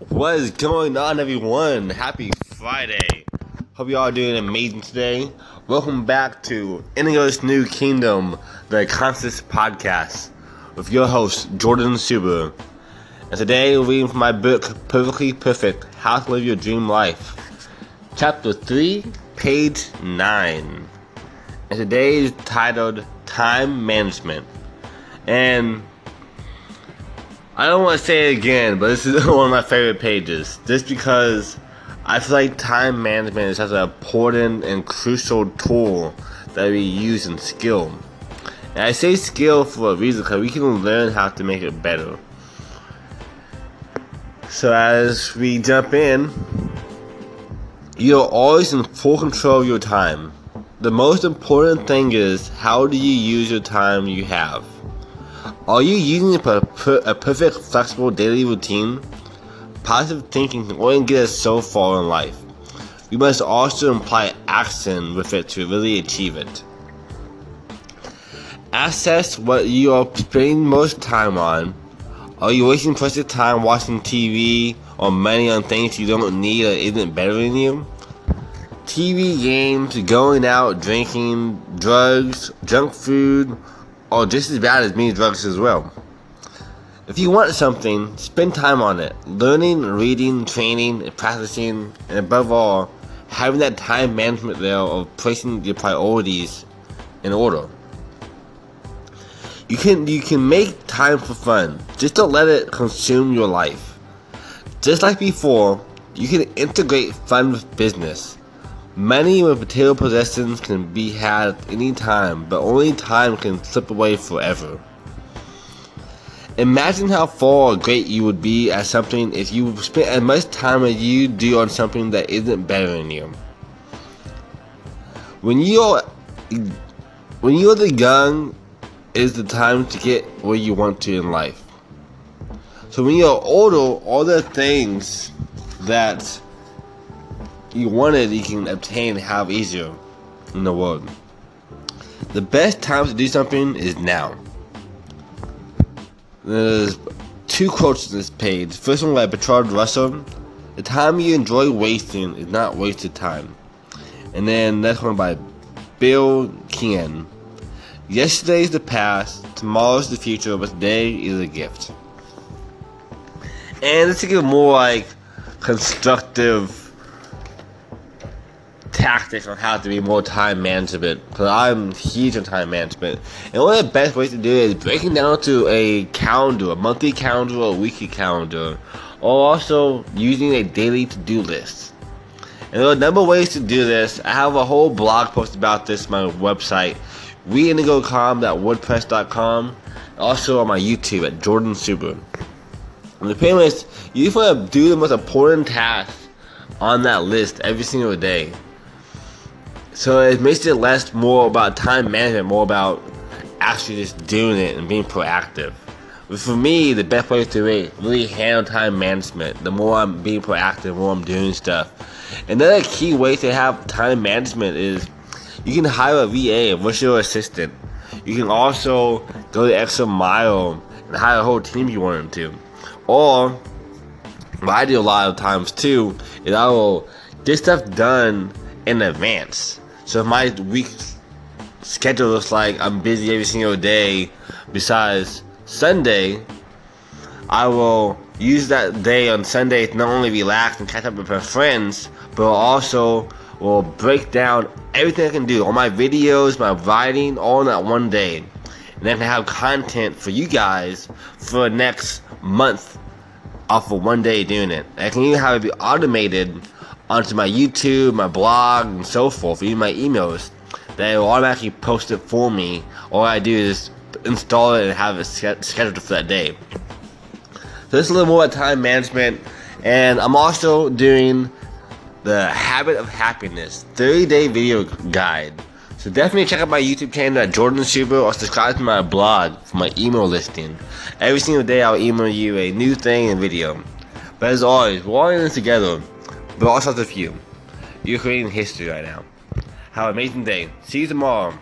What is going on, everyone? Happy Friday. Hope you all are doing amazing today. Welcome back to Indigo's New Kingdom, the Conscious Podcast, with your host, Jordan Subaru. And today, we're reading from my book, Perfectly Perfect How to Live Your Dream Life, Chapter 3, page 9. And today is titled Time Management. And I don't want to say it again, but this is one of my favorite pages. Just because I feel like time management is such an important and crucial tool that we use in skill. And I say skill for a reason because we can learn how to make it better. So as we jump in, you're always in full control of your time. The most important thing is how do you use your time you have? Are you using a, per- a perfect, flexible daily routine? Positive thinking can only get us so far in life. We must also apply action with it to really achieve it. Assess what you are spending most time on. Are you wasting precious time watching TV or money on things you don't need or isn't bettering you? TV games, going out, drinking, drugs, junk food, or just as bad as me drugs as well. If you want something, spend time on it. Learning, reading, training, practicing, and above all, having that time management there of placing your priorities in order. You can you can make time for fun. Just don't let it consume your life. Just like before, you can integrate fun with business. Money and material possessions can be had at any time, but only time can slip away forever. Imagine how far or great you would be at something if you spent as much time as you do on something that isn't better than you. When you're when you're the young is the time to get where you want to in life. So when you're older, all the things that you want it, you can obtain have easier in the world. The best time to do something is now. There's two quotes on this page. First one by Bertrand Russell. The time you enjoy wasting is not wasted time. And then next one by Bill Keane. Yesterday is the past, tomorrow is the future, but today is a gift. And let's take a more like constructive tactics on how to be more time management. Because I'm huge on time management. And one of the best ways to do it is breaking down to a calendar, a monthly calendar or a weekly calendar. Or also using a daily to do list. And there are a number of ways to do this. I have a whole blog post about this on my website, reindigo.com.wordpress.com. Also on my YouTube at Jordan Subaru. And the is, you just want to do the most important tasks on that list every single day. So it makes it less more about time management, more about actually just doing it and being proactive. For me, the best way to really handle time management, the more I'm being proactive, the more I'm doing stuff. Another key way to have time management is you can hire a VA, a virtual assistant. You can also go the extra mile and hire a whole team you want them to. Or, what I do a lot of times too, is I will get stuff done in advance. So if my week schedule looks like I'm busy every single day besides Sunday, I will use that day on Sunday to not only relax and catch up with my friends, but also will break down everything I can do, all my videos, my writing, all in that one day. And then have content for you guys for the next month off of one day doing it. I can even have it be automated onto my YouTube, my blog, and so forth, even my emails, they will automatically post it for me. All I do is install it and have it scheduled for that day. So this is a little more about time management, and I'm also doing the Habit of Happiness 30 day video guide. So definitely check out my YouTube channel at Jordan Super or subscribe to my blog for my email listing. Every single day I'll email you a new thing and video. But as always, we're all in this together. But also with you. You're history right now. Have an amazing day. See you tomorrow.